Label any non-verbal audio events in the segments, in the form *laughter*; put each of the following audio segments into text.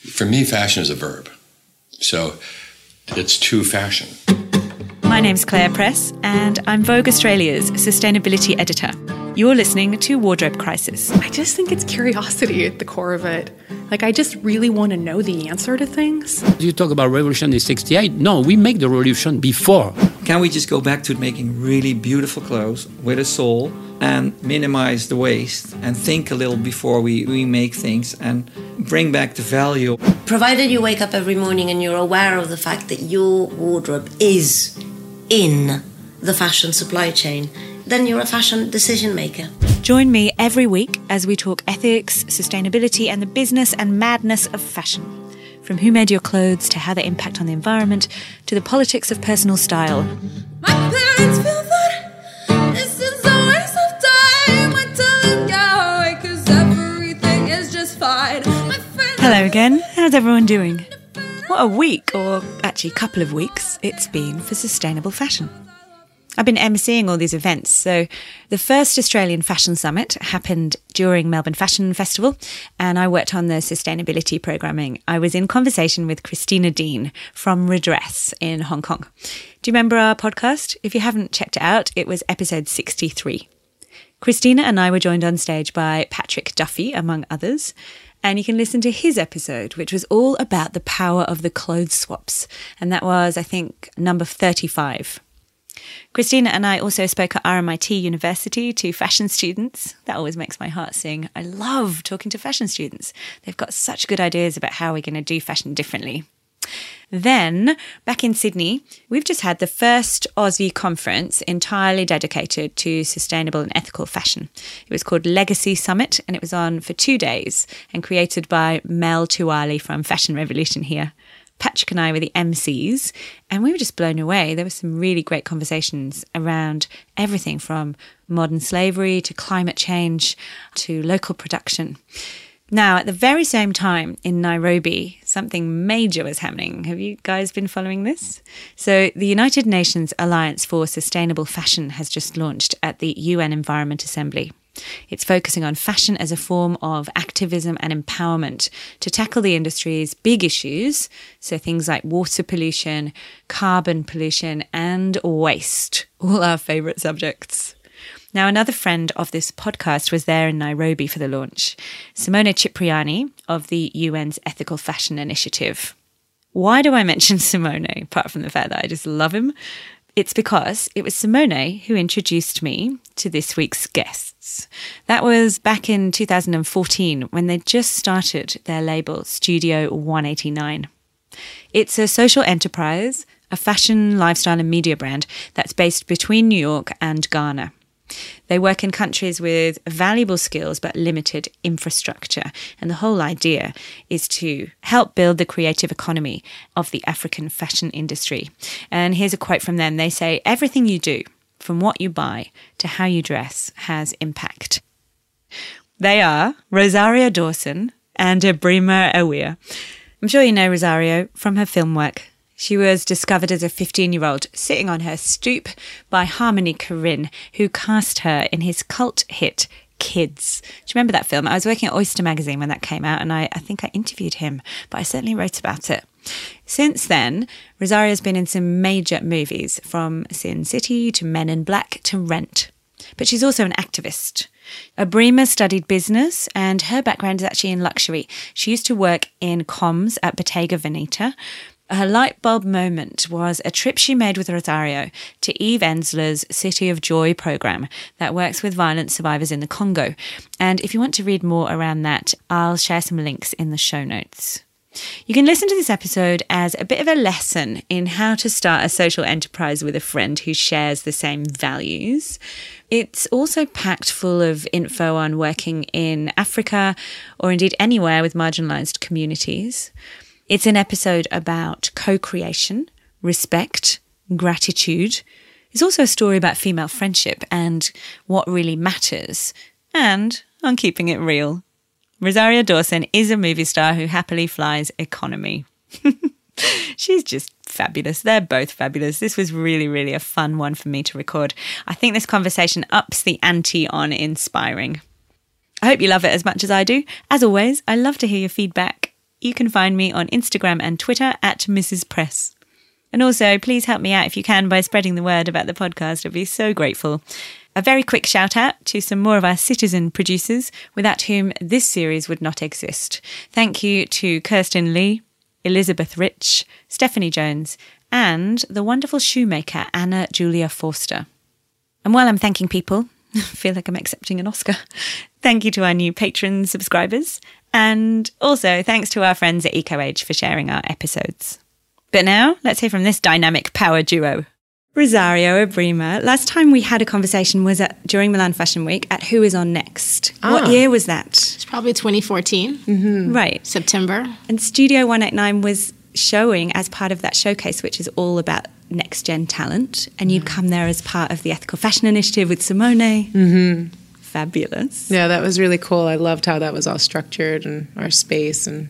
For me, fashion is a verb. So it's to fashion. My name's Claire Press, and I'm Vogue Australia's sustainability editor. You're listening to Wardrobe Crisis. I just think it's curiosity at the core of it. Like, I just really want to know the answer to things. You talk about revolution in 68. No, we make the revolution before. Can we just go back to making really beautiful clothes with a soul and minimize the waste and think a little before we, we make things and bring back the value? Provided you wake up every morning and you're aware of the fact that your wardrobe is in the fashion supply chain, then you're a fashion decision maker. Join me every week as we talk ethics, sustainability, and the business and madness of fashion. From who made your clothes to how they impact on the environment to the politics of personal style. My parents feel that this is a waste of time. I tell them go away 'cause everything is just fine. My Hello again. How's everyone doing? What a week, or actually, couple of weeks, it's been for sustainable fashion. I've been emceeing all these events. So, the first Australian Fashion Summit happened during Melbourne Fashion Festival, and I worked on the sustainability programming. I was in conversation with Christina Dean from Redress in Hong Kong. Do you remember our podcast? If you haven't checked it out, it was episode 63. Christina and I were joined on stage by Patrick Duffy, among others. And you can listen to his episode, which was all about the power of the clothes swaps. And that was, I think, number 35. Christina and I also spoke at RMIT University to fashion students. That always makes my heart sing. I love talking to fashion students. They've got such good ideas about how we're going to do fashion differently. Then, back in Sydney, we've just had the first Aussie conference entirely dedicated to sustainable and ethical fashion. It was called Legacy Summit and it was on for two days and created by Mel Tually from Fashion Revolution here. Patrick and I were the MCs, and we were just blown away. There were some really great conversations around everything from modern slavery to climate change to local production. Now, at the very same time in Nairobi, something major was happening. Have you guys been following this? So, the United Nations Alliance for Sustainable Fashion has just launched at the UN Environment Assembly. It's focusing on fashion as a form of activism and empowerment to tackle the industry's big issues. So things like water pollution, carbon pollution, and waste, all our favourite subjects. Now, another friend of this podcast was there in Nairobi for the launch, Simone Cipriani of the UN's Ethical Fashion Initiative. Why do I mention *laughs* Simone, apart from the fact that I just love him? It's because it was Simone who introduced me to this week's guests. That was back in 2014 when they just started their label, Studio 189. It's a social enterprise, a fashion, lifestyle, and media brand that's based between New York and Ghana. They work in countries with valuable skills but limited infrastructure. And the whole idea is to help build the creative economy of the African fashion industry. And here's a quote from them they say, Everything you do, from what you buy to how you dress, has impact. They are Rosario Dawson and Abrima Erwiah. I'm sure you know Rosario from her film work. She was discovered as a 15 year old sitting on her stoop by Harmony Korine, who cast her in his cult hit Kids. Do you remember that film? I was working at Oyster Magazine when that came out, and I, I think I interviewed him, but I certainly wrote about it. Since then, Rosario's been in some major movies, from Sin City to Men in Black to Rent. But she's also an activist. Abrima studied business and her background is actually in luxury. She used to work in comms at Bottega Veneta. Her light bulb moment was a trip she made with Rosario to Eve Ensler's City of Joy program that works with violence survivors in the Congo. And if you want to read more around that, I'll share some links in the show notes. You can listen to this episode as a bit of a lesson in how to start a social enterprise with a friend who shares the same values. It's also packed full of info on working in Africa or indeed anywhere with marginalized communities. It's an episode about co creation, respect, gratitude. It's also a story about female friendship and what really matters, and on keeping it real. Rosario Dawson is a movie star who happily flies economy. *laughs* She's just fabulous. They're both fabulous. This was really, really a fun one for me to record. I think this conversation ups the ante on inspiring. I hope you love it as much as I do. As always, I love to hear your feedback. You can find me on Instagram and Twitter at Mrs. Press. And also, please help me out if you can by spreading the word about the podcast. I'd be so grateful. A very quick shout out to some more of our citizen producers, without whom this series would not exist. Thank you to Kirsten Lee, Elizabeth Rich, Stephanie Jones, and the wonderful shoemaker Anna Julia Forster. And while I'm thanking people, *laughs* I feel like I'm accepting an Oscar. *laughs* Thank you to our new patron subscribers. And also thanks to our friends at EcoAge for sharing our episodes. But now, let's hear from this dynamic power duo. Rosario Abrima. Last time we had a conversation was at during Milan Fashion Week at Who Is On Next. What ah. year was that? It's probably 2014, mm-hmm. Right. September. And Studio 189 was showing as part of that showcase, which is all about next gen talent. And you'd mm. come there as part of the Ethical Fashion Initiative with Simone. Mm-hmm. Fabulous. Yeah, that was really cool. I loved how that was all structured and our space and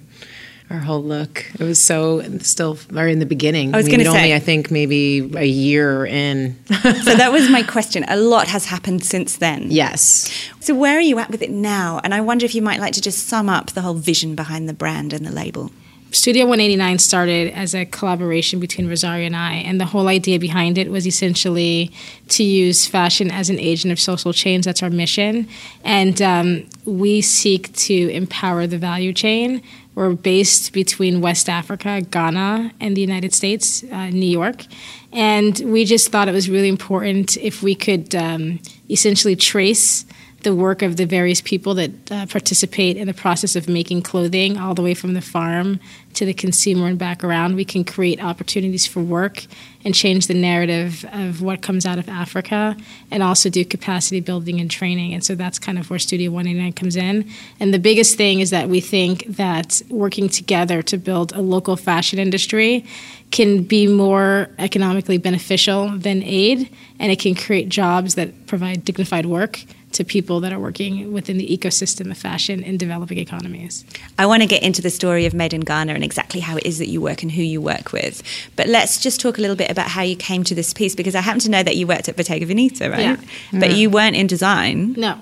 our whole look. It was so still very in the beginning. I was mean, gonna say, only I think maybe a year in. *laughs* so that was my question. A lot has happened since then. yes. So where are you at with it now? And I wonder if you might like to just sum up the whole vision behind the brand and the label. Studio 189 started as a collaboration between Rosario and I, and the whole idea behind it was essentially to use fashion as an agent of social change. That's our mission. And um, we seek to empower the value chain. We're based between West Africa, Ghana, and the United States, uh, New York. And we just thought it was really important if we could um, essentially trace the work of the various people that uh, participate in the process of making clothing, all the way from the farm to the consumer and back around. We can create opportunities for work and change the narrative of what comes out of Africa, and also do capacity building and training. And so that's kind of where Studio 189 comes in. And the biggest thing is that we think that working together to build a local fashion industry can be more economically beneficial than aid, and it can create jobs that provide dignified work to people that are working within the ecosystem of fashion in developing economies. I want to get into the story of Made in Ghana and exactly how it is that you work and who you work with. But let's just talk a little bit about how you came to this piece because I happen to know that you worked at Bottega Veneta, right? Yeah. But mm. you weren't in design. No.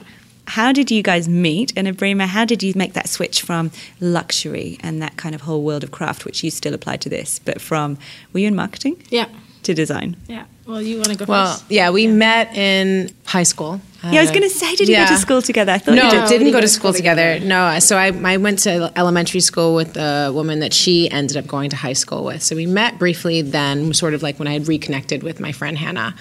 How did you guys meet? And Abrima, how did you make that switch from luxury and that kind of whole world of craft, which you still apply to this, but from, were you in marketing Yeah. to design? Yeah. Well, you want to go Well, first? yeah, we met in high school. Yeah, I was Uh, going to say, did you go to school together? I thought no, you did. didn't go to school together. No, so I, I went to elementary school with a woman that she ended up going to high school with. So we met briefly then, sort of like when I had reconnected with my friend Hannah.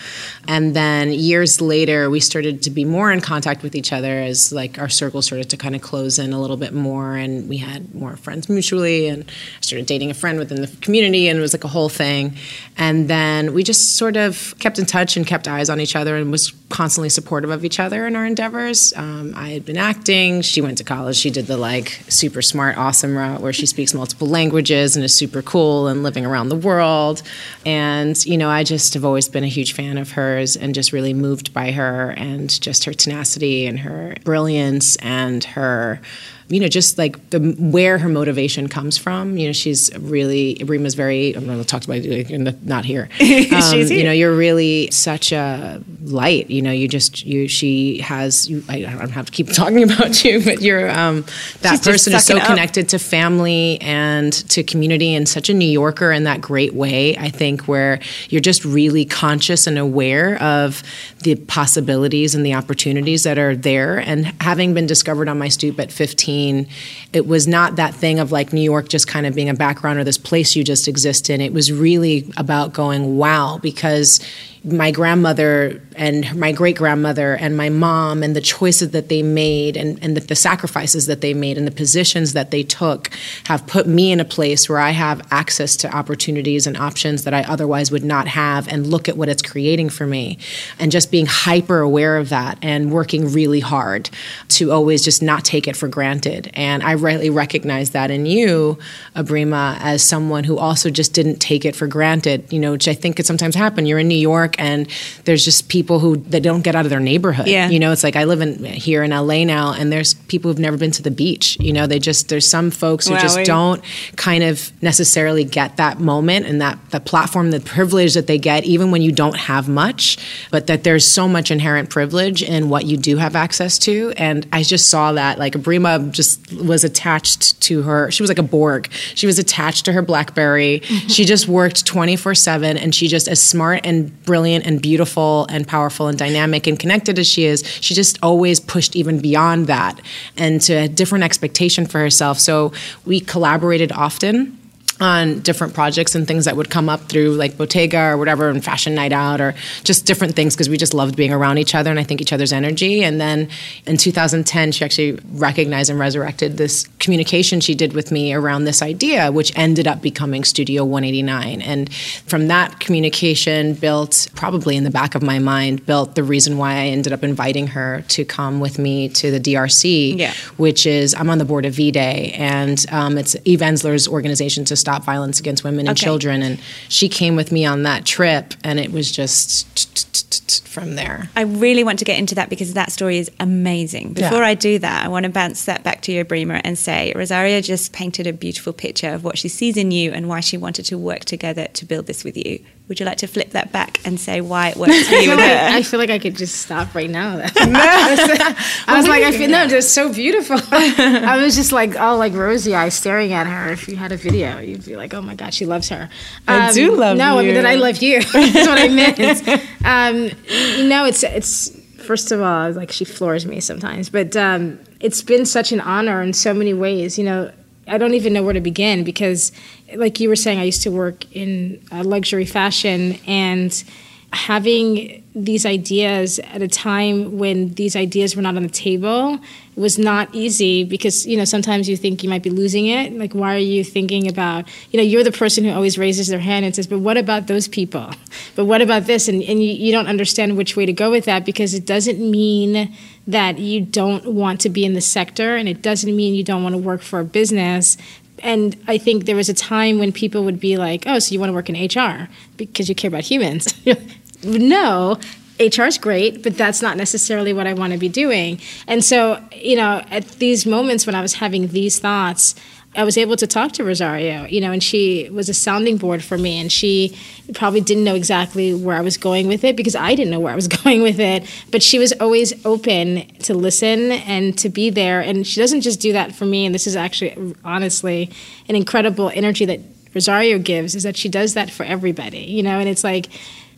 And then years later, we started to be more in contact with each other as like our circle started to kind of close in a little bit more. And we had more friends mutually. And I started dating a friend within the community and it was like a whole thing. And then we just sort of kept in touch and kept eyes on each other and was constantly supportive of each other in our endeavors. Um, I had been acting. She went to college. She did the like super smart, awesome route where she speaks multiple languages and is super cool and living around the world. And, you know, I just have always been a huge fan of hers and just really moved by her and just her tenacity and her brilliance and her you know, just like the where her motivation comes from. You know, she's really Abrima's very. I'm going to talk about it in the, not here. *laughs* Um, She's here. You know, you're really such a light. You know, you just you. She has. You, I, I don't have to keep *laughs* talking about you, but you're um, that She's person is so sucking it up. connected to family and to community and such a New Yorker in that great way. I think where you're just really conscious and aware of the possibilities and the opportunities that are there. And having been discovered on my stoop at 15, it was not that thing of like New York just kind of being a background or this place you just exist in. It was really about going, wow, because my grandmother and my great grandmother and my mom and the choices that they made and, and the, the sacrifices that they made and the positions that they took have put me in a place where I have access to opportunities and options that I otherwise would not have. And look at what it's creating for me. And just being hyper aware of that and working really hard to always just not take it for granted. And I rightly recognize that in you Abrima as someone who also just didn't take it for granted you know which I think could sometimes happen. You're in New York and there's just people who they don't get out of their neighborhood. Yeah. You know, it's like I live in here in LA now, and there's people who've never been to the beach. You know, they just there's some folks who Wow, just we- don't kind of necessarily get that moment and that that platform, the privilege that they get, even when you don't have much, but that there's so much inherent privilege in what you do have access to. And I just saw that like Abrima just was attached to her. She was like a Borg. She was attached to her BlackBerry. *laughs* she just worked 24 seven, and she just as smart and brilliant and beautiful and powerful and dynamic and connected as she is, she just always pushed even beyond that and to a different expectation for herself. So we collaborated often on different projects and things that would come up through like Bottega or whatever and Fashion Night Out or just different things because we just loved being around each other and I think each other's energy. And then in 2010, she actually recognized and resurrected this communication she did with me around this idea, which ended up becoming Studio 189. And from that communication built, probably in the back of my mind, built the reason why I ended up inviting her to come with me to the DRC, Yeah. which is I'm on the board of V-Day, and um, it's Eve Ensler's organization to stop violence against women and Okay. children. And she came with me on that trip, and it was just from there. I really want to get into that because that story is amazing. Before Yeah. I do that, I want to bounce that back to you, Brima, and say Rosario just painted a beautiful picture of what she sees in you and why she wanted to work together to build this with you. Would you like to flip that back and say why it works for *laughs* you? I feel like I could just stop right now. *laughs* *laughs* I was like, I feel no, just so beautiful. I was just like, oh, like rosy eyes staring at her. If you had a video, you'd be like, oh my god, she loves her. Um, I do love her. no, I mean that I love you. That's what I meant. Um, you know, it's it's first of all, like she floors me sometimes, but um, it's been such an honor in so many ways. You know, I don't even know where to begin because, like you were saying, I used to work in uh, luxury fashion and having these ideas at a time when these ideas were not on the table. Was not easy because you know sometimes you think you might be losing it. Like why are you thinking about you know you're the person who always raises their hand and says but what about those people? *laughs* But what about this? And, and you, you don't understand which way to go with that because it doesn't mean that you don't want to be in the sector and it doesn't mean you don't want to work for a business. And I think there was a time when people would be like, "Oh, so you want to work in HR because you care about humans?" *laughs* no, HR is great, but that's not necessarily what I want to be doing. And so, you know, at these moments when I was having these thoughts, I was able to talk to Rosario, you know, and she was a sounding board for me. And she probably didn't know exactly where I was going with it because I didn't know where I was *laughs* going with it. But she was always open to listen and to be there. And she doesn't just do that for me. And this is actually, honestly, an incredible energy that Rosario gives is that she does that for everybody, you know, and it's like,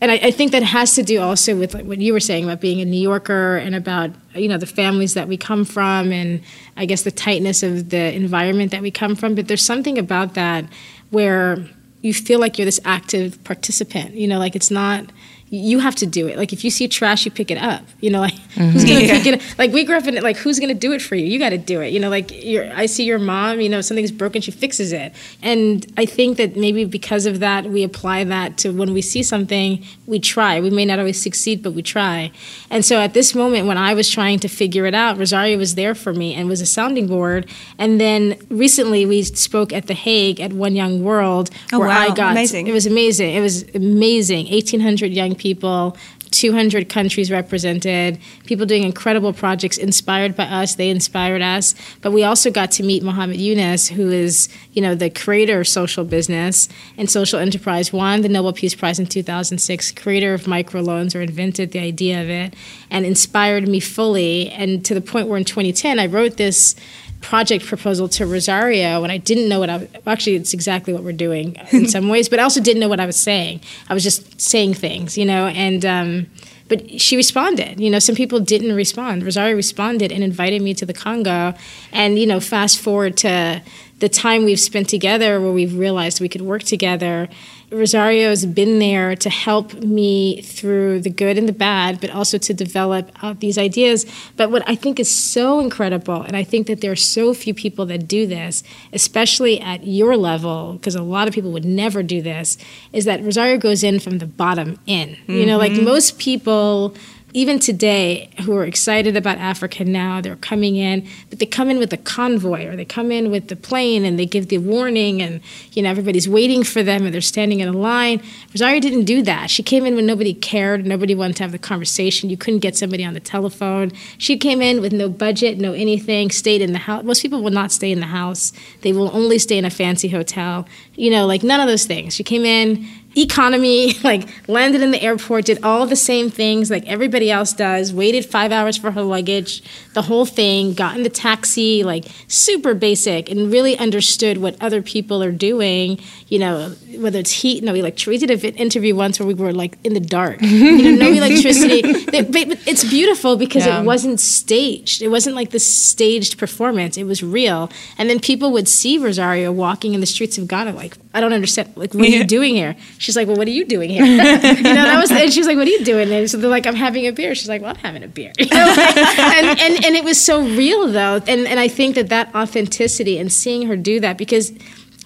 and I, I think that has to do also with like what you were saying about being a New Yorker and about you know the families that we come from and I guess the tightness of the environment that we come from. But there's something about that where you feel like you're this active participant. You know, like it's not you have to do it. Like if you see trash, you pick it up. You know, like mm-hmm. who's gonna pick it? up? Like we grew up in it. Like who's gonna do it for you? You got to do it. You know, like your I see your mom. You know, something's broken, she fixes it. And I think that maybe because of that, we apply that to when we see something, we try. We may not always succeed, but we try. And so at this moment, when I was trying to figure it out, Rosario was there for me and was a sounding board. And then recently, we spoke at the Hague at One Young World, Oh, where I got Amazing. it was amazing. It was amazing. 1,800 young people, 200 countries represented, people doing incredible projects inspired by us. They inspired us. But we also got to meet Mohammed Yunus, who is, you know, the creator of social business and social enterprise, won the Nobel Peace Prize in 2006, creator of microloans or invented the idea of it, and inspired me fully. And to the point where in 2010, I wrote this project proposal to Rosario, and I didn't know what I was. Actually, it's exactly what we're doing *laughs* in some ways, but I also didn't know what I was saying. I was just saying things, you know, and. Um, but she responded. You know, some people didn't respond. Rosario responded and invited me to the Congo. And, you know, fast forward to the time we've spent together where we've realized we could work together. Rosario's been there to help me through the good and the bad, but also to develop out these ideas. But what I think is so incredible, and I think that there are so few people that do this, especially at your level, because a lot of people would never do this, is that Rosario goes in from the bottom in. You know, like mm-hmm. most people even today who are excited about Africa now, they're coming in, but they come in with a convoy or they come in with the plane and they give the warning and you know everybody's waiting for them and they're standing in a line. Rosario didn't do that. She came in when nobody cared, nobody wanted to have the conversation. You couldn't get somebody on the telephone. She came in with no budget, no anything, stayed in the house. Most people will not stay in the house. They will only stay in a fancy hotel. You know, like none of those things. She came in economy, *laughs* like landed in the airport, did all the same things like everybody else does, waited five hours for her luggage, the whole thing, got in the taxi, like super basic, and really understood what other people are doing, you know, whether it's heat, no electricity. We did an interview once where we were like in the dark, *laughs* you know, no electricity. It's beautiful because Yeah. it wasn't staged. It wasn't like this staged performance. It was real. And then people would see Rosario walking in the streets of Ghana, like, I don't understand. Like, what are you doing here? She's like, Well, what are you doing here? *laughs* you know, that was. And she's like, What are you doing? And so they're like, I'm having a beer. She's like, Well, I'm having a beer. *laughs* You know, like, and, and and it was so real though. And and I think that that authenticity and seeing her do that because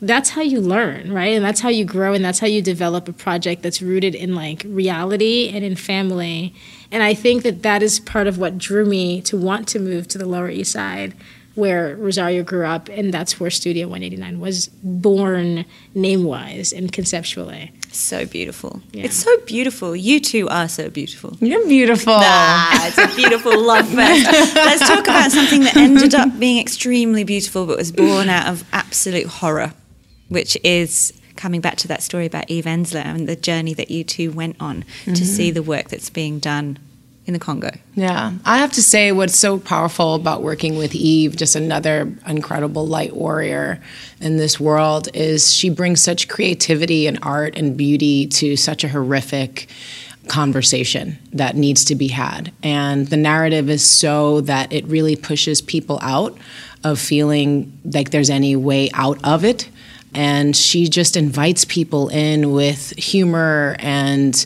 that's how you learn, right? And that's how you grow and that's how you develop a project that's rooted in like reality and in family. And I think that that is part of what drew me to want to move to the Lower East Side where Rosario grew up and that's where Studio 189 was born name-wise and conceptually. So beautiful. Yeah. It's so beautiful. You two are so beautiful. You're beautiful. Ah, it's a beautiful *laughs* love fest. Let's talk about something that ended up being extremely beautiful but was born out of absolute horror, which is coming back to that story about Eve Ensler and the journey that you two went on to see the work that's being done in the Congo. Yeah, I have to say what's so powerful about working with Eve, just another incredible light warrior in this world, is she brings such creativity and art and beauty to such a horrific conversation that needs to be had. And the narrative is so that it really pushes people out of feeling like there's any way out of it. And she just invites people in with humor and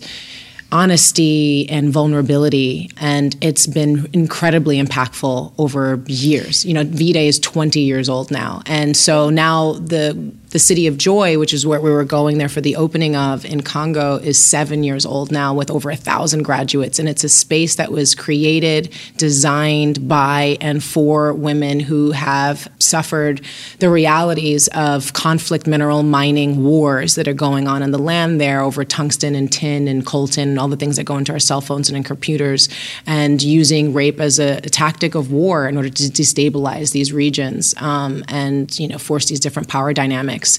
honesty and vulnerability and it's been incredibly impactful over years. You know v-day is 20 years old now and so now the the city of joy which is where we were going there for the opening of in congo is seven years old now with over a thousand graduates and it's a space that was created designed by and for women who have suffered the realities of conflict mineral mining wars that are going on in the land there over tungsten and tin and coltan and all the things that go into our cell phones and in computers, and using rape as a, a tactic of war in order to destabilize these regions um, and you know force these different power dynamics.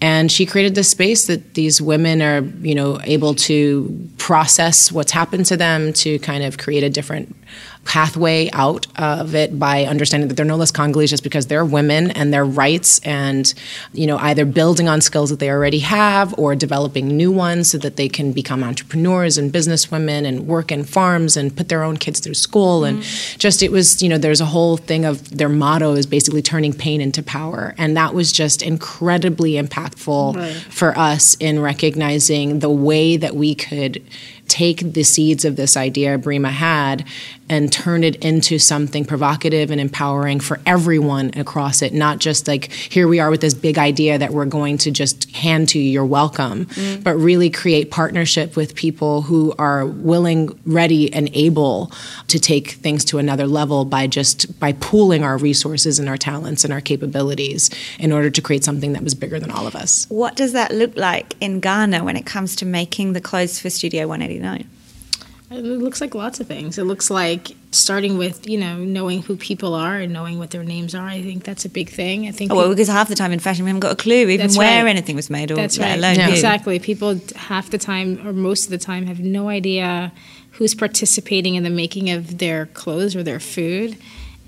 And she created this space that these women are you know able to process what's happened to them to kind of create a different pathway out of it by understanding that they're no less Congolese just because they're women and their rights and you know either building on skills that they already have or developing new ones so that they can become entrepreneurs and businesswomen and work in farms and put their own kids through school and just it was you know there's a whole thing of their motto is basically turning pain into power and that was just incredibly impactful Right. for us in recognizing the way that we could take the seeds of this idea Brima had and turn it into something provocative and empowering for everyone across it, not just like here we are with this big idea that we're going to just hand to you, you're welcome, mm. but really create partnership with people who are willing, ready, and able to take things to another level by just by pooling our resources and our talents and our capabilities in order to create something that was bigger than all of us. What does that look like in Ghana when it comes to making the clothes for Studio 189? It looks like lots of things. It looks like starting with, you know, knowing who people are and knowing what their names are. I think that's a big thing. I think Oh, well, because half the time in fashion, we haven't got a clue even where right. anything was made, or That's let right. alone Yeah. Exactly. People half the time or most of the time have no idea who's participating in the making of their clothes or their food.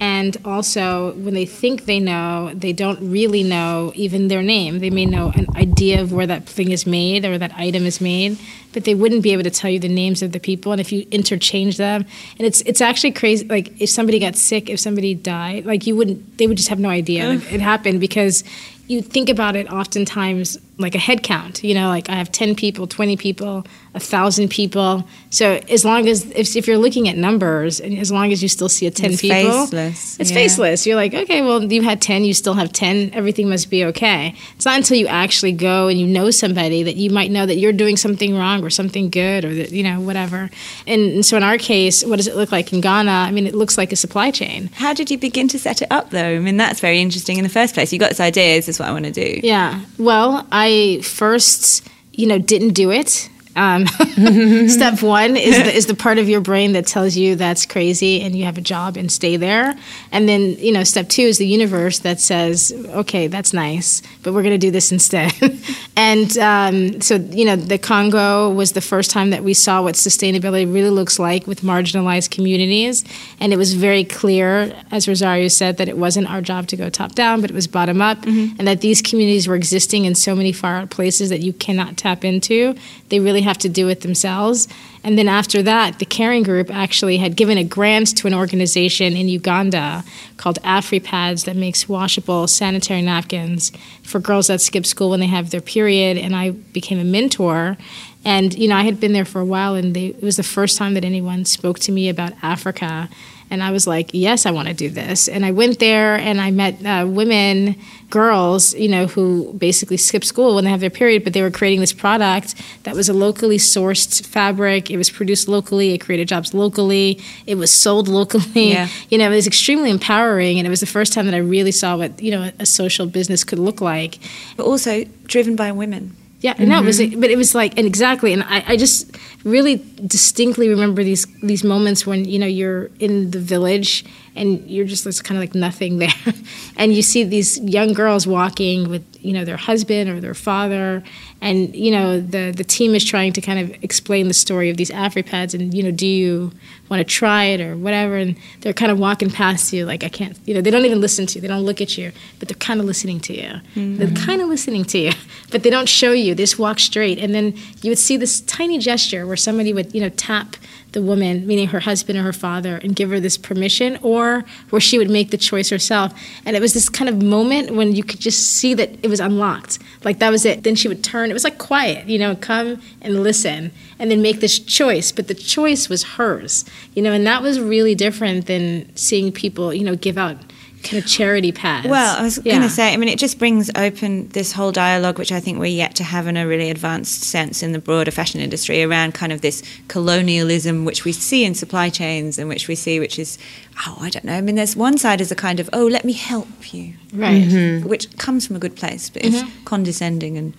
And also, when they think they know, they don't really know even their name. They may know an idea of where that thing is made or that item is made, but they wouldn't be able to tell you the names of the people. And if you interchange them, and it's it's actually crazy. Like if somebody got sick, if somebody died, like you wouldn't, they would just have no idea it happened because you think about it oftentimes like a head count. You know, like I have ten people, twenty people, a thousand people. So as long as if, if you're looking at numbers, and as long as you still see a ten It's people, faceless, it's yeah. faceless. You're like, okay, well, you had ten, you still have ten. Everything must be okay. It's not until you actually go and you know somebody that you might know that you're doing something wrong or something good or that you know whatever. And, and so in our case, what does it look like in Ghana? I mean, it looks like a supply chain. How did you begin to set it up, though? I mean, that's very interesting in the first place. You got this idea, this is what I want to do. Yeah. Well, I first, you know, didn't do it. Um, *laughs* step one is the, is the part of your brain that tells you that's crazy and you have a job and stay there. And then, you know, step two is the universe that says, okay, that's nice, but we're going to do this instead. *laughs* and um, so, you know, the Congo was the first time that we saw what sustainability really looks like with marginalized communities. And it was very clear, as Rosario said, that it wasn't our job to go top down, but it was bottom up, and that these communities were existing in so many far out places that you cannot tap into. They really have to do it themselves. And then after that, the Kering Group actually had given a grant to an organization in Uganda called AfriPads that makes washable sanitary napkins for girls that skip school when they have their period. And I became a mentor. And, you know, I had been there for a while, and they, it was the first time that anyone spoke to me about Africa. And I was like, yes, I want to do this. And I went there and I met uh, women, girls, you know, who basically skip school when they have their period, but they were creating this product that was a locally sourced fabric. It was produced locally. It created jobs locally. It was sold locally. Yeah. *laughs* You know, it was extremely empowering. And it was the first time that I really saw what, you know, a social business could look like. But also driven by women. Yeah, no, it was, mm-hmm. but it was like, and exactly, and I, I just really distinctly remember these these moments when you know you're in the village and you're just there's kind of like nothing *laughs* there, and you see these young girls walking with you know their husband or their father, and you know the the team is trying to kind of explain the story of these AfriPads, and you know, do you want to try it or whatever, and they're kind of walking past you like I can't, you know, they don't even listen to you, they don't look at you, but they're kind of listening to you, they're mm-hmm. kind of listening to you, *laughs* but they don't show you, they just walk straight, and then you would see this tiny gesture where somebody would you know tap the woman, meaning her husband or her father, and give her this permission, or where she would make the choice herself. And it was this kind of moment when you could just see that it was unlocked. Like that was it. Then she would turn. It was like quiet, you know, come and listen, and then make this choice. But the choice was hers, you know, and that was really different than seeing people, you know, give out kind of charity pads. Well, I was Yeah. going to say, I mean, it just brings open this whole dialogue, which I think we're yet to have in a really advanced sense in the broader fashion industry around kind of this colonialism, which we see in supply chains and which we see, which is, oh, I don't know. I mean, there's one side is a kind of, oh, let me help you, right. Mm-hmm. which comes from a good place, but it's mm-hmm. condescending and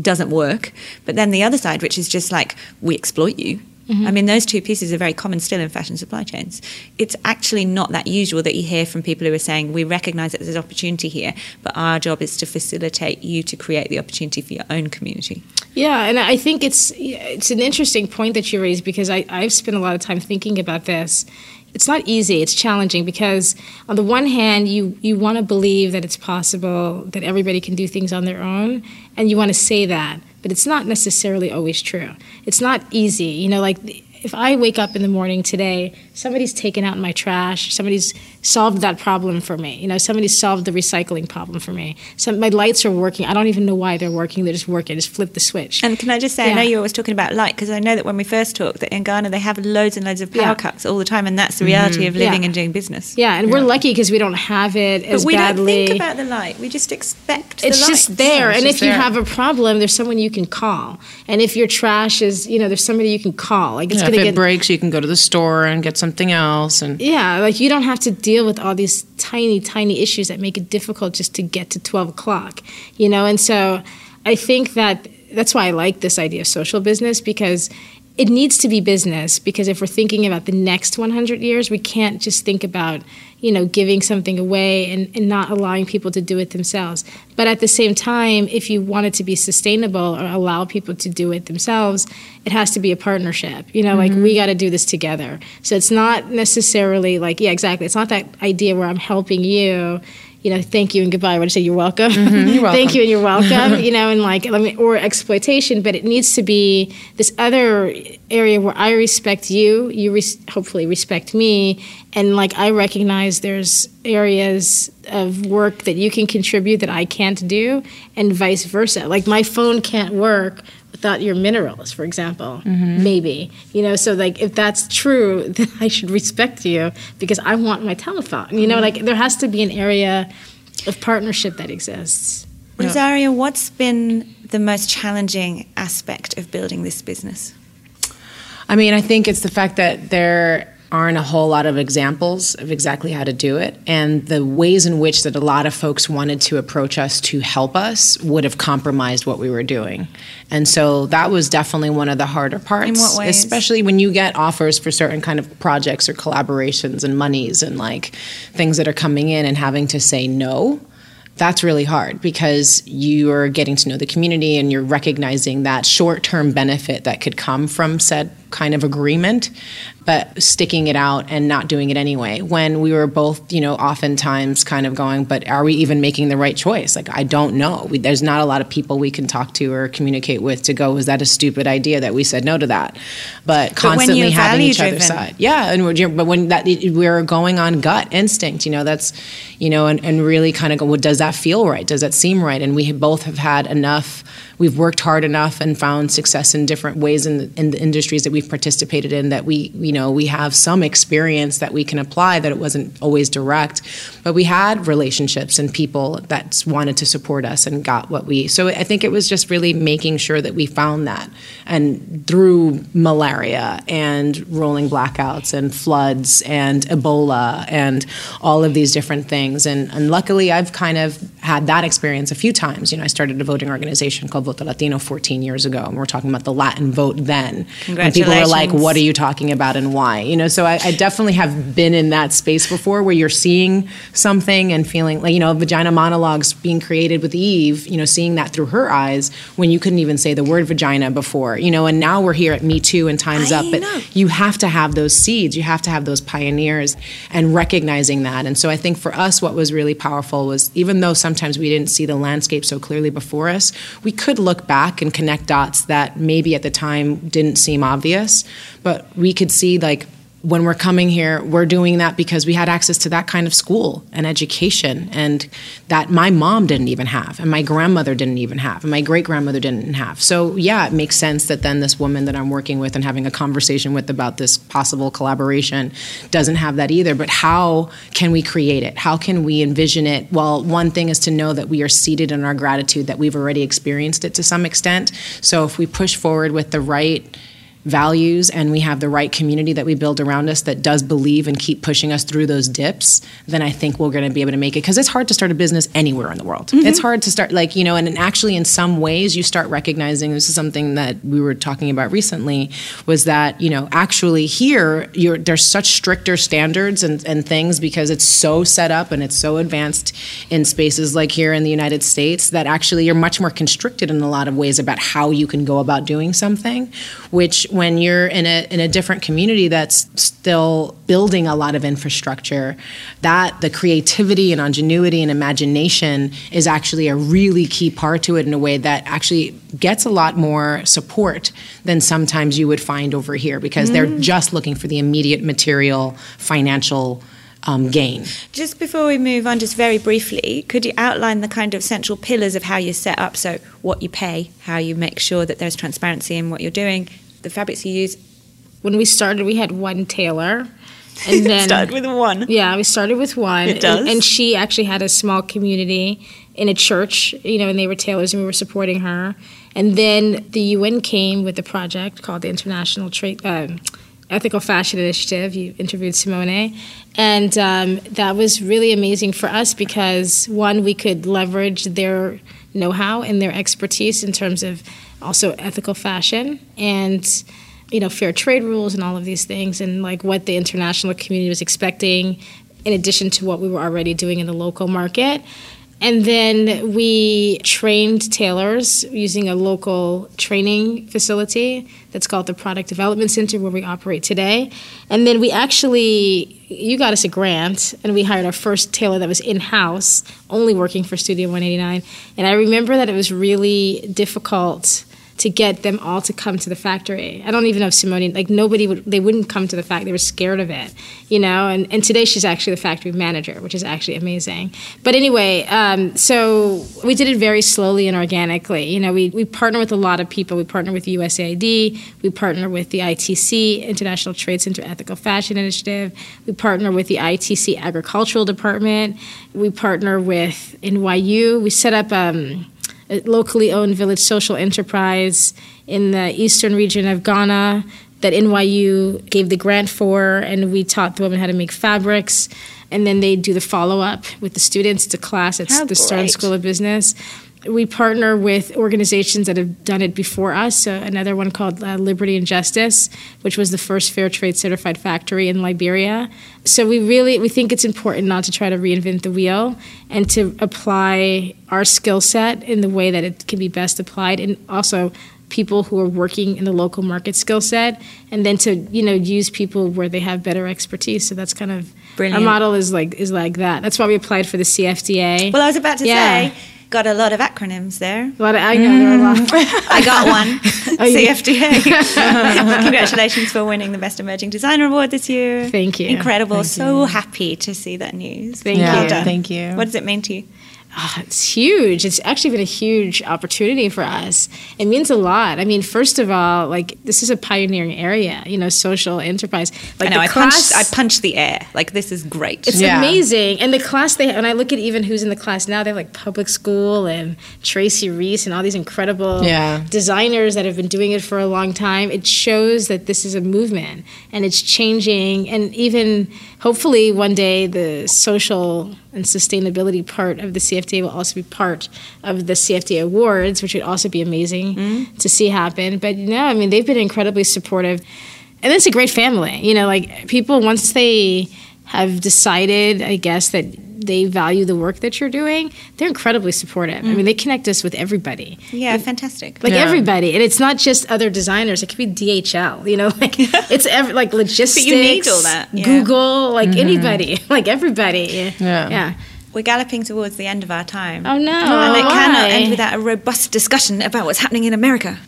doesn't work. But then the other side, which is just like, we exploit you. Mm-hmm. I mean, those two pieces are very common still in fashion supply chains. It's actually not that usual that you hear from people who are saying, we recognize that there's opportunity here, but our job is to facilitate you to create the opportunity for your own community. Yeah, and I think it's it's an interesting point that you raised because I, I've spent a lot of time thinking about this. It's not easy, it's challenging because on the one hand you, you want to believe that it's possible that everybody can do things on their own and you want to say that, but it's not necessarily always true. It's not easy. You know, like if I wake up in the morning today, somebody's taken out my trash, somebody's solved that problem for me. You know, somebody solved the recycling problem for me. Some my lights are working. I don't even know why they're working. They're just working. I just flip the switch. And can I just say, I know you're always talking about light, because I know that when we first talked, that in Ghana they have loads and loads of power Yeah. cuts all the time, and that's the reality mm-hmm. of living Yeah. and doing business. Yeah, and we're lucky because we don't have it But as we badly. don't think about the light, we just expect the it's light. just there, Yeah, and it's if just you have a problem, there's someone you can call. And if your trash is, you know, there's somebody you can call. Like it's Yeah, if gonna it get breaks, you can go to the store and get something else. And Yeah, like you don't have to deal with all these tiny, tiny issues that make it difficult just to get to 12 o'clock, you know? And so I think that that's why I like this idea of social business because it needs to be business because if we're thinking about the next 100 years, we can't just think about, you know, giving something away and, and not allowing people to do it themselves. But at the same time, if you want it to be sustainable or allow people to do it themselves, it has to be a partnership. You know, like we mm-hmm. got to do this together. So it's not necessarily like, yeah, exactly. It's not that idea where I'm helping you. You know, thank you and goodbye. Do you say? You're welcome. Mm-hmm, *laughs* thank you and you're welcome. *laughs* you know, and like, let me, or exploitation. But it needs to be this other area where I respect you, you res- hopefully respect me, And like I recognize there's areas of work that you can contribute that I can't do, and vice versa. Like my phone can't work without your minerals, for example. Mm-hmm. Maybe. You know, so like if that's true, *laughs* then I should respect you because I want my telephone. You know, mm-hmm. like there has to be an area of partnership that exists. Rosario, what's been the most challenging aspect of building this business? I mean, I think it's the fact that there aren't a whole lot of examples of exactly how to do it. And the ways in which that a lot of folks wanted to approach us to help us would have compromised what we were doing. And so that was definitely one of the harder parts In what ways? especially when you get offers for certain kind of projects or collaborations and monies and like things that are coming in and having to say no. That's really hard because you're getting to know the community and you're recognizing that short term benefit that could come from said kind of agreement, but sticking it out and not doing it anyway. When we were both, you know, oftentimes kind of going, but are we even making the right choice? Like, I don't know. We, there's not a lot of people we can talk to or communicate with to go, was that a stupid idea that we said no to that? But when constantly having each value-driven- other's side. Yeah, and we're, but when that we're going on gut instinct, you know, that's, you know, and, and really kind of go, well, does that feel right? Does that seem right? And we both have had enough. We've worked hard enough and found success in different ways in the, in the industries that we've participated in that we, you know, we have some experience that we can apply. That it wasn't always direct, but we had relationships and people that wanted to support us and got what we. So I think it was just really making sure that we found that, and through malaria and rolling blackouts and floods and Ebola and all of these different things. And, and luckily, I've kind of had that experience a few times. You know, I started a voting organization called Voto Latino 14 years ago, and we're talking about the Latin vote then. When people were like, "What are you talking about and why?" You know, so I, I definitely have been in that space before, where you're seeing something and feeling like you know, vagina monologues being created with Eve. You know, seeing that through her eyes when you couldn't even say the word vagina before. You know, and now we're here at Me Too and Times I Up, but know. you have to have those seeds you have to have those pioneers and recognizing that and so i think for us what was really powerful was even though sometimes we didn't see the landscape so clearly before us we could look back and connect dots that maybe at the time didn't seem obvious but we could see like when we're coming here, we're doing that because we had access to that kind of school and education, and that my mom didn't even have, and my grandmother didn't even have, and my great grandmother didn't have. So, yeah, it makes sense that then this woman that I'm working with and having a conversation with about this possible collaboration doesn't have that either. But how can we create it? How can we envision it? Well, one thing is to know that we are seated in our gratitude that we've already experienced it to some extent. So, if we push forward with the right values and we have the right community that we build around us that does believe and keep pushing us through those dips, then I think we're going to be able to make it. Because it's hard to start a business anywhere in the world. Mm-hmm. It's hard to start, like, you know, and, and actually, in some ways, you start recognizing this is something that we were talking about recently was that, you know, actually here, you're, there's such stricter standards and, and things because it's so set up and it's so advanced in spaces like here in the United States that actually you're much more constricted in a lot of ways about how you can go about doing something, which when you're in a in a different community that's still building a lot of infrastructure, that the creativity and ingenuity and imagination is actually a really key part to it in a way that actually gets a lot more support than sometimes you would find over here because they're just looking for the immediate material financial um, gain. Just before we move on, just very briefly, could you outline the kind of central pillars of how you're set up? So, what you pay, how you make sure that there's transparency in what you're doing, the fabrics you use. When we started, we had one tailor. And *laughs* then Started with one. Yeah, we started with one. It does. And, and she actually had a small community in a church, you know, and they were tailors and we were supporting her. And then the UN came with a project called the International Trade. Um, Ethical Fashion Initiative. You interviewed Simone, and um, that was really amazing for us because one, we could leverage their know-how and their expertise in terms of also ethical fashion and you know fair trade rules and all of these things and like what the international community was expecting in addition to what we were already doing in the local market and then we trained tailors using a local training facility that's called the Product Development Center where we operate today. And then we actually, you got us a grant, and we hired our first tailor that was in house, only working for Studio 189. And I remember that it was really difficult to get them all to come to the factory. I don't even know if Simone, like nobody would, they wouldn't come to the factory. They were scared of it, you know. And, and today she's actually the factory manager, which is actually amazing. But anyway, um, so we did it very slowly and organically. You know, we, we partner with a lot of people. We partner with USAID, we partner with the ITC, International Trade Center Ethical Fashion Initiative, we partner with the ITC Agricultural Department, we partner with NYU. We set up um, a locally owned village social enterprise in the eastern region of Ghana that NYU gave the grant for, and we taught the women how to make fabrics. And then they do the follow up with the students. It's a class at How the Stern. School of Business. We partner with organizations that have done it before us. So another one called uh, Liberty and Justice, which was the first fair trade certified factory in Liberia. So we really we think it's important not to try to reinvent the wheel and to apply our skill set in the way that it can be best applied, and also people who are working in the local market skill set, and then to you know use people where they have better expertise. So that's kind of Brilliant. our model is like is like that. That's why we applied for the CFDA. Well, I was about to Yeah. say, got a lot of acronyms there. A lot of- I know there are a lot. Mm. I got *laughs* one. Oh, CFDA. *laughs* Congratulations for winning the Best Emerging Designer Award this year. Thank you. Incredible. Thank so you. happy to see that news. Thank you. done. thank you. What does it mean to you? Ah, it's huge. It's actually been a huge opportunity for us. It means a lot. I mean, first of all, like this is a pioneering area, you know, social enterprise. Like I know. the I class, punched. I punched the air. Like this is great. It's Yeah. amazing. And the class they and I look at even who's in the class now, they have like public school and Tracy Reese and all these incredible Yeah. designers that have been doing it for a long time. It shows that this is a movement and it's changing and even hopefully one day the social and sustainability part of the CFDA will also be part of the CFDA awards, which would also be amazing mm-hmm. to see happen. But no, I mean they've been incredibly supportive and it's a great family. You know, like people once they have decided, I guess, that they value the work that you're doing, they're incredibly supportive. I mean, they connect us with everybody. yeah, fantastic. Like Yeah. everybody, and it's not just other designers. It could be DHL, you know, *laughs* like *laughs* it's ev- like logistics. need all that, yeah. Google, like mm-hmm. anybody, *laughs* like everybody. Yeah. yeah. We're galloping towards the end of our time. Oh no! and it Why? cannot end without a robust discussion about what's happening in America.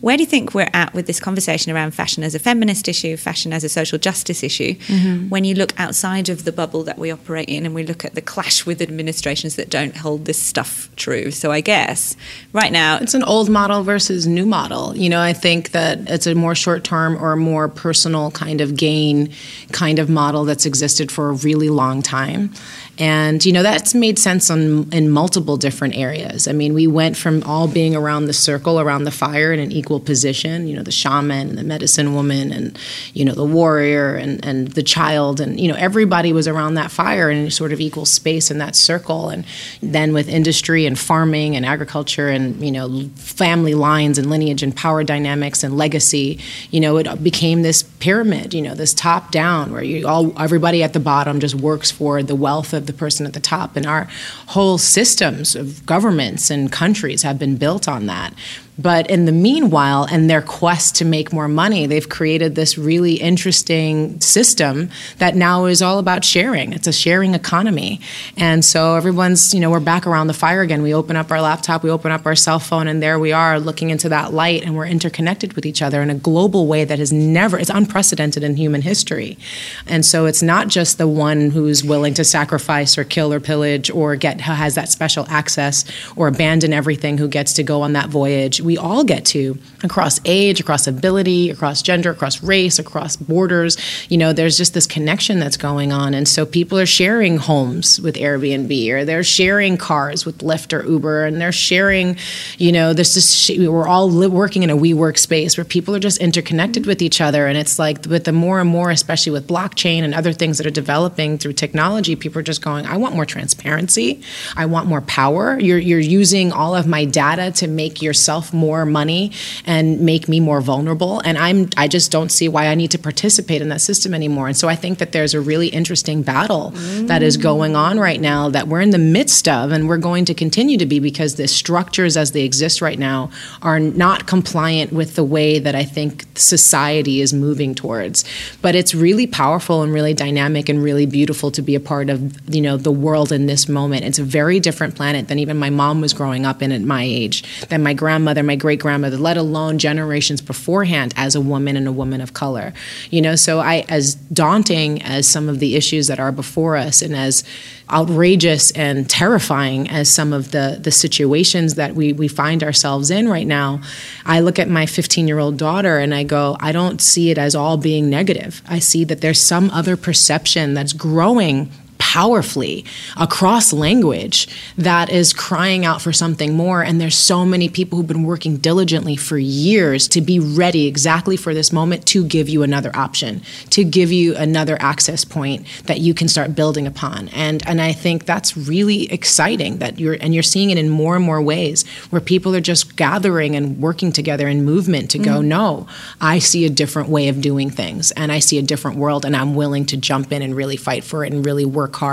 Where do you think we're at with this conversation around fashion as a feminist issue, fashion as a social justice issue, Mm-hmm. when you look outside of the bubble that we operate in and we look at the clash with administrations that don't hold this stuff true? So I guess right now, It's an old model versus new model. You know, I think that it's a more short term or more personal kind of gain kind of model that's existed for a really long time. And, you know, that's made sense on, in multiple different areas. I mean, we went from all being around the circle, around the fire in an equal position, you know, the shaman and the medicine woman and, you know, the warrior and, and the child. And, you know, everybody was around that fire in sort of equal space in that circle. And then with industry and farming and agriculture and, you know, family lines and lineage and power dynamics and legacy, you know, it became this pyramid, you know, this top down where you all, everybody at the bottom just works for the wealth of the person at the top. And our whole systems of governments and countries have been built on that. But in the meanwhile, and their quest to make more money, they've created this really interesting system that now is all about sharing. It's a sharing economy. And so everyone's, you know, we're back around the fire again. We open up our laptop, we open up our cell phone, and there we are looking into that light, and we're interconnected with each other in a global way that has never, it's unprecedented in human history. And so it's not just the one who's willing to sacrifice or kill or pillage or get, has that special access or abandon everything who gets to go on that voyage we all get to across age, across ability, across gender, across race, across borders. You know, there's just this connection that's going on. And so people are sharing homes with Airbnb or they're sharing cars with Lyft or Uber and they're sharing, you know, this we're all li- working in a WeWork space where people are just interconnected with each other. And it's like with the more and more, especially with blockchain and other things that are developing through technology, people are just going, I want more transparency. I want more power. You're, you're using all of my data to make yourself more money and make me more vulnerable. And i'm i just don't see why i need to participate in that system anymore. And so i think that there's a really interesting battle that is going on right now that we're in the midst of and we're going to continue to be because the structures as they exist right now are not compliant with the way that i think society is moving towards. But it's really powerful and really dynamic and really beautiful to be a part of you know the world in this moment. It's a very different planet than even my mom was growing up in at my age than my grandmother my great grandmother, let alone generations beforehand as a woman and a woman of color. You know, so I, as daunting as some of the issues that are before us and as outrageous and terrifying as some of the, the situations that we, we find ourselves in right now, I look at my 15 year old daughter and I go, I don't see it as all being negative. I see that there's some other perception that's growing powerfully across language that is crying out for something more. And there's so many people who've been working diligently for years to be ready exactly for this moment to give you another option, to give you another access point that you can start building upon. And and I think that's really exciting that you're and you're seeing it in more and more ways where people are just gathering and working together in movement to go, Mm. no, I see a different way of doing things and I see a different world and I'm willing to jump in and really fight for it and really work hard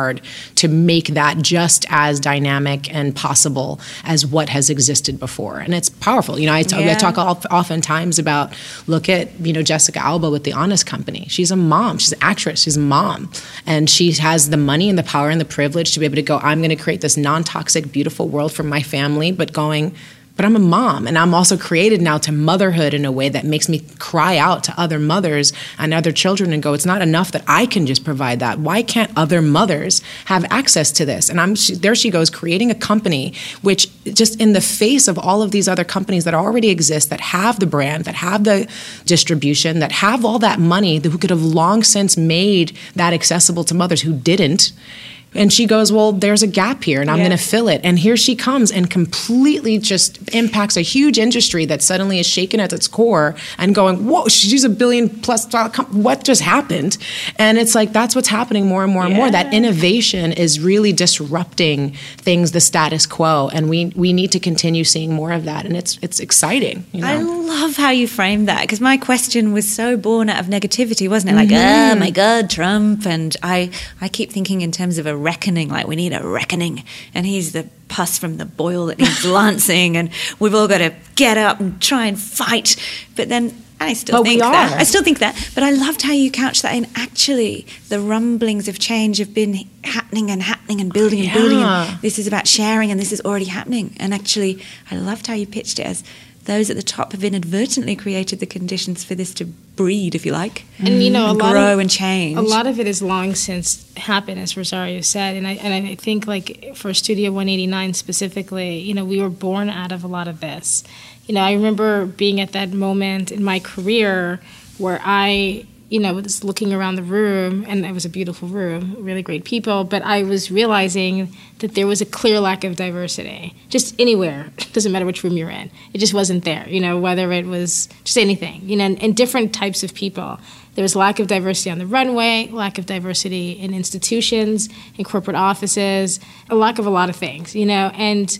to make that just as dynamic and possible as what has existed before. And it's powerful. You know, I, t- I Yeah. talk oftentimes about look at, you know, Jessica Alba with The Honest Company. She's a mom, she's an actress, she's a mom. And she has the money and the power and the privilege to be able to go, I'm going to create this non toxic, beautiful world for my family, but going, but I'm a mom and I'm also created now to motherhood in a way that makes me cry out to other mothers and other children and go, it's not enough that I can just provide that. Why can't other mothers have access to this? And I'm she, there she goes creating a company which just in the face of all of these other companies that already exist that have the brand, that have the distribution, that have all that money, that who could have long since made that accessible to mothers who didn't. And she goes, Well, there's a gap here and I'm Yeah. going to fill it. And here she comes and completely just impacts a huge industry that suddenly is shaken at its core and going, Whoa, she's a billion plus dollar com- What just happened? And it's like, that's what's happening more and more and more. That innovation is really disrupting things, the status quo. And we, we need to continue seeing more of that. And it's, it's exciting. You know? I love how you framed that because my question was so born out of negativity, wasn't it? Like, Mm-hmm. oh my God, Trump. And I, I keep thinking in terms of a reckoning, like we need a reckoning. And he's the pus from the boil that needs *laughs* lancing. And we've all got to get up and try and fight. But then I still But think that. I still think that. But I loved how you couch that in actually the rumblings of change have been happening and happening and building and building. And this is about sharing and this is already happening. And actually, I loved how you pitched it as those at the top have inadvertently created the conditions for this to breed, if you like, And you know, a and lot grow of, and change. A lot of it is long since happened, as Rosario said, and I and I think like for Studio 189 specifically, you know, we were born out of a lot of this. You know, I remember being at that moment in my career where I, you know, was looking around the room, and it was a beautiful room, really great people, but I was realizing that there was a clear lack of diversity, just anywhere. *laughs* Doesn't matter which room you're in, it just wasn't there. You know, whether it was just anything, you know, and, and different types of people. There was lack of diversity on the runway, lack of diversity in institutions, in corporate offices, a lack of a lot of things, you know, and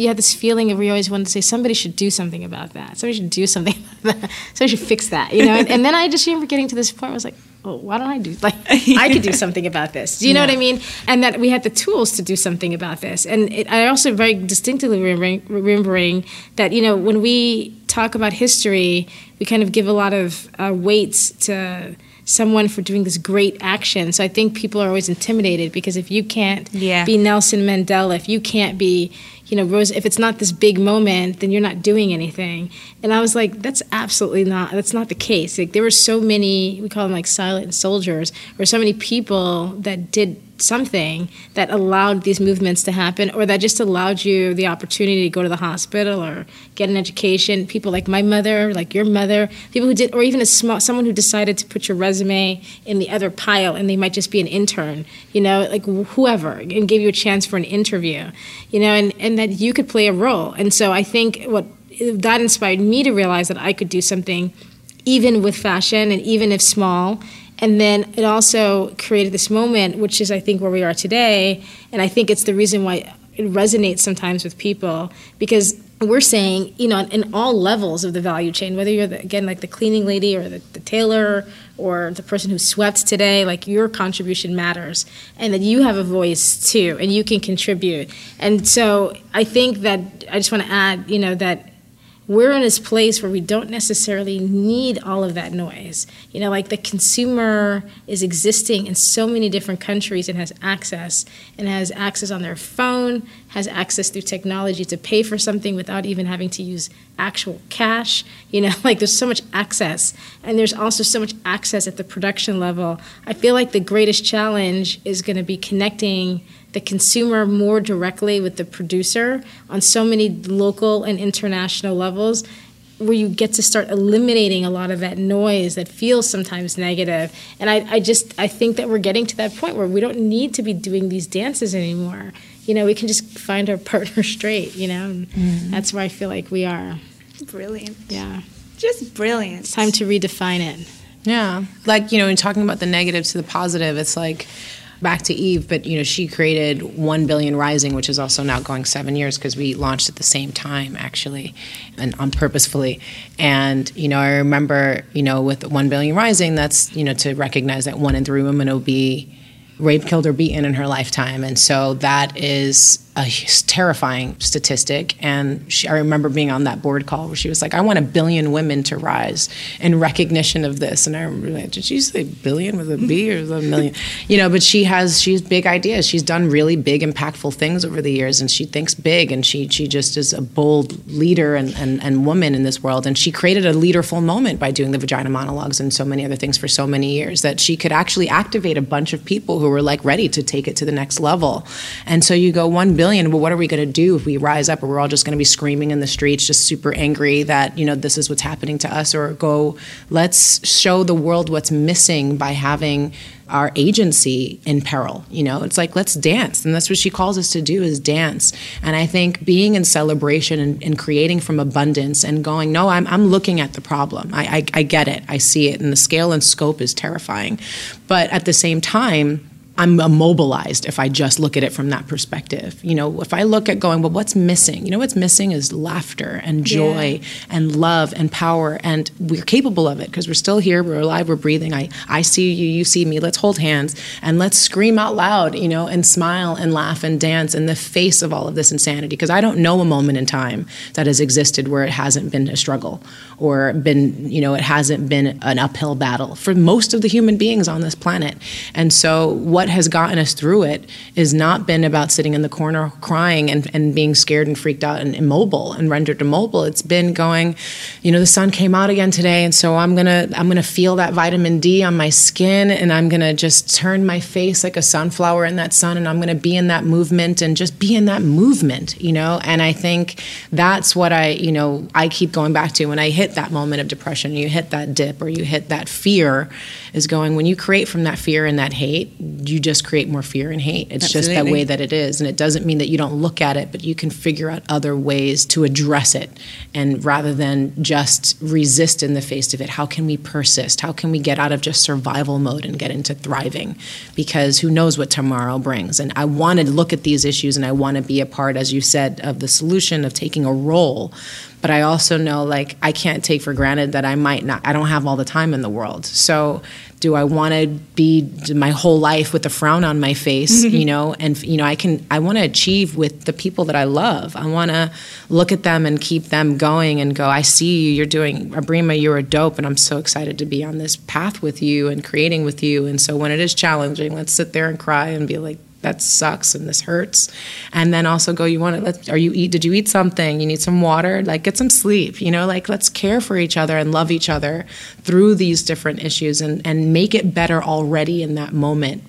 you had this feeling of we always wanted to say somebody should do something about that. Somebody should do something *laughs* about that. Somebody should fix that, you know. And, and then I just remember getting to this point where I was like, oh, why don't I do like I could do *laughs* something about this? Do you know what I mean? And that we had the tools to do something about this. And it, I also very distinctly remembering, remembering that you know when we talk about history, we kind of give a lot of uh, weights to someone for doing this great action. So I think people are always intimidated because if you can't Yeah. be Nelson Mandela, if you can't be, you know, Rose, if it's not this big moment, then you're not doing anything. And I was like, that's absolutely not. That's not the case. Like there were so many, we call them like silent soldiers, or so many people that did something that allowed these movements to happen, or that just allowed you the opportunity to go to the hospital or get an education. People like my mother, like your mother, people who did, or even a small, someone who decided to put your resume in the other pile, and they might just be an intern, you know, like whoever, and gave you a chance for an interview, you know, and and that you could play a role. And so I think what that inspired me to realize that I could do something even with fashion and even if small. And then it also created this moment, which is, I think, where we are today. And I think it's the reason why it resonates sometimes with people because we're saying, you know, in all levels of the value chain, whether you're, the, again, like the cleaning lady or the, the tailor or the person who swept today, like your contribution matters and that you have a voice too and you can contribute. And so I think that I just want to add, you know, that we're in this place where we don't necessarily need all of that noise. You know, like the consumer is existing in so many different countries and has access and has access on their phone has access through technology to pay for something without even having to use actual cash. You know, *laughs* like there's so much access, and there's also so much access at the production level. I feel like the greatest challenge is going to be connecting the consumer more directly with the producer on so many local and international levels where you get to start eliminating a lot of that noise that feels sometimes negative and I, I just i think that we're getting to that point where we don't need to be doing these dances anymore you know we can just find our *laughs* partner straight you know and mm-hmm. that's where i feel like we are Brilliant. yeah Just brilliant. it's time to redefine it Yeah. Like, you know, in talking about the negative to the positive, it's like back to Eve, but, you know, she created 1 billion Rising, which is also now going seven years because we launched at the same time, actually, and on purposefully. And, you know, I remember, you know, with 1 billion Rising, that's, you know, to recognize that one in three women will be raped, killed, or beaten in her lifetime. And so that is a terrifying statistic. And she, I remember being on that board call where she was like, I want a billion women to rise in recognition of this. And I remember, like, did she say billion with a B or a million? *laughs* You know, but she has, she's big ideas. She's done really big, impactful things over the years. And she thinks big. And she, she just is a bold leader and, and, and woman in this world. And she created a leaderful moment by doing the vagina monologues and so many other things for so many years that she could actually activate a bunch of people who were like ready to take it to the next level. And so you go, one billion, well, what are we going to do if we rise up? Or we're all just going to be screaming in the streets, just super angry that, you know, this is what's happening to us? Or go, let's show the world what's missing by having our agency in peril you know? It's like let's dance. And that's what she calls us to do is dance. And i think being in celebration and, and creating from abundance and going no I'm, I'm looking at the problem. I, I, I get it. I see it. And the scale and scope is terrifying. But at the same time I'm immobilized if I just look at it from that perspective. You know, if I look at going, well, what's missing? You know, what's missing is laughter and joy and love and power, and we're capable of it because we're still here, we're alive, we're breathing. I, I see you, you see me. Let's hold hands and let's scream out loud, you know, and smile and laugh and dance in the face of all of this insanity. Because I don't know a moment in time that has existed where it hasn't been a struggle or been, you know, it hasn't been an uphill battle for most of the human beings on this planet. And so, what has gotten us through it has not been about sitting in the corner crying and, and being scared and freaked out and immobile and rendered immobile. It's been going, you know, the sun came out again today, and so I'm gonna I'm gonna feel that vitamin D on my skin, and I'm gonna just turn my face like a sunflower in that sun, and I'm gonna be in that movement and just be in that movement, you know. And I think that's what I, you know, I keep going back to when I hit that moment of depression, you hit that dip, or you hit that fear, is going when you create from that fear and that hate, you just create more fear and hate. It's just that way that it is. And it doesn't mean that you don't look at it, but you can figure out other ways to address it. And rather than just resist in the face of it, how can we persist? How can we get out of just survival mode and get into thriving? Because who knows what tomorrow brings. And I want to look at these issues and I want to be a part, as you said, of the solution of taking a role. But I also know, like, I can't take for granted that I might not, I don't have all the time in the world. So, do I want to be my whole life with a frown on my face, *laughs* you know? And, you know, I can, I want to achieve with the people that I love. I want to look at them and keep them going and go, I see you, you're doing, Abrima, you're a dope. And I'm so excited to be on this path with you and creating with you. And so when it is challenging, let's sit there and cry and be like, that sucks and this hurts. And then also go you want to let are you eat did you eat something? You need some water? Like get some sleep you know? Like let's care for each other and love each other through these different issues and and make it better already in that moment.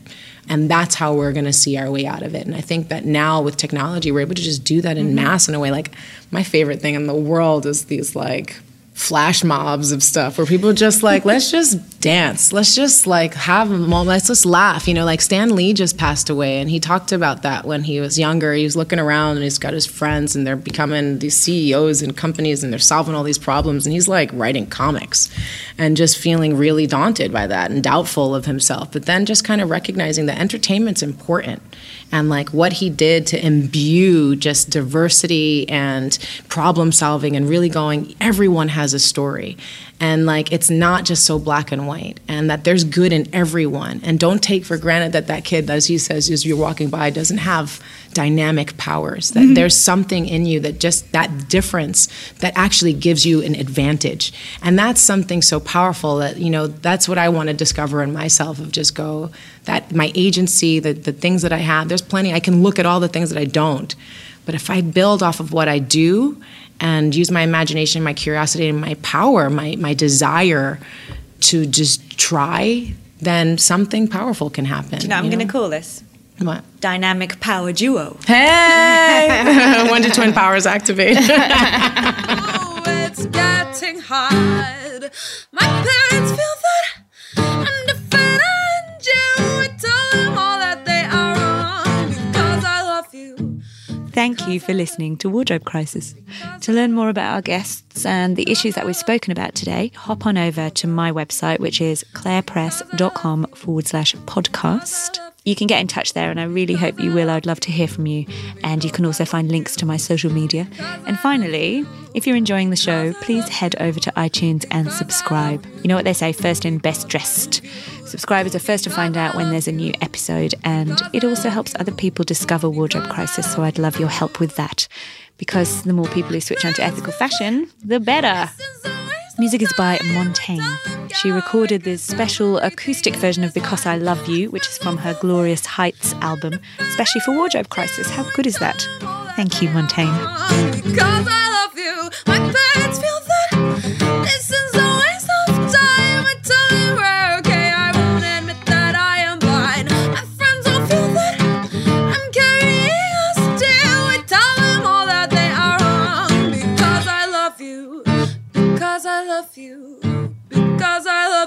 And that's how we're going to see our way out of it. And i think that now with technology we're able to just do that in mm-hmm. mass in a way. Like my favorite thing in the world is these like flash mobs of stuff where people just like let's just dance. Let's just like have a moment. Let's just laugh you know like stan lee just passed away and he talked about that when he was younger. He was looking around and he's got his friends and they're becoming these ceos and companies and they're solving all these problems and he's like writing comics and just feeling really daunted by that and doubtful of himself but then just kind of recognizing that entertainment's important and like what he did to imbue just diversity and problem solving and really going everyone has a story and like it's not just so black and white and that there's good in everyone. And don't take for granted that that kid as he says as you're walking by doesn't have dynamic powers. That mm-hmm. there's something in you that just that difference that actually gives you an advantage. And that's something so powerful that you know that's what i want to discover in myself of just go that my agency the, the things that i have there's plenty. I can look at all the things that i don't. But if I build off of what I do and use my imagination, my curiosity, and my power, my, my desire to just try, then something powerful can happen. You know, I'm you going to call this What? dynamic power duo. Hey! *laughs* *laughs* when do twin powers activate? *laughs* Oh, it's getting hard. My parents feel that Thank you for listening to Wardrobe Crisis. To learn more about our guests and the issues that we've spoken about today, hop on over to my website, which is clarepress.com forward slash podcast. You can get in touch there, and I really hope you will. I'd love to hear from you. And you can also find links to my social media. And finally, if you're enjoying the show, please head over to iTunes and subscribe. You know what they say first in, best dressed. Subscribers are first to find out when there's a new episode, and it also helps other people discover Wardrobe Crisis. So I'd love your help with that because the more people who switch on to ethical fashion, the better. Music is by Montaigne. She recorded this special acoustic version of Because I Love You, which is from her Glorious Heights album, especially for Wardrobe Crisis. How good is that? Thank you, Montaigne.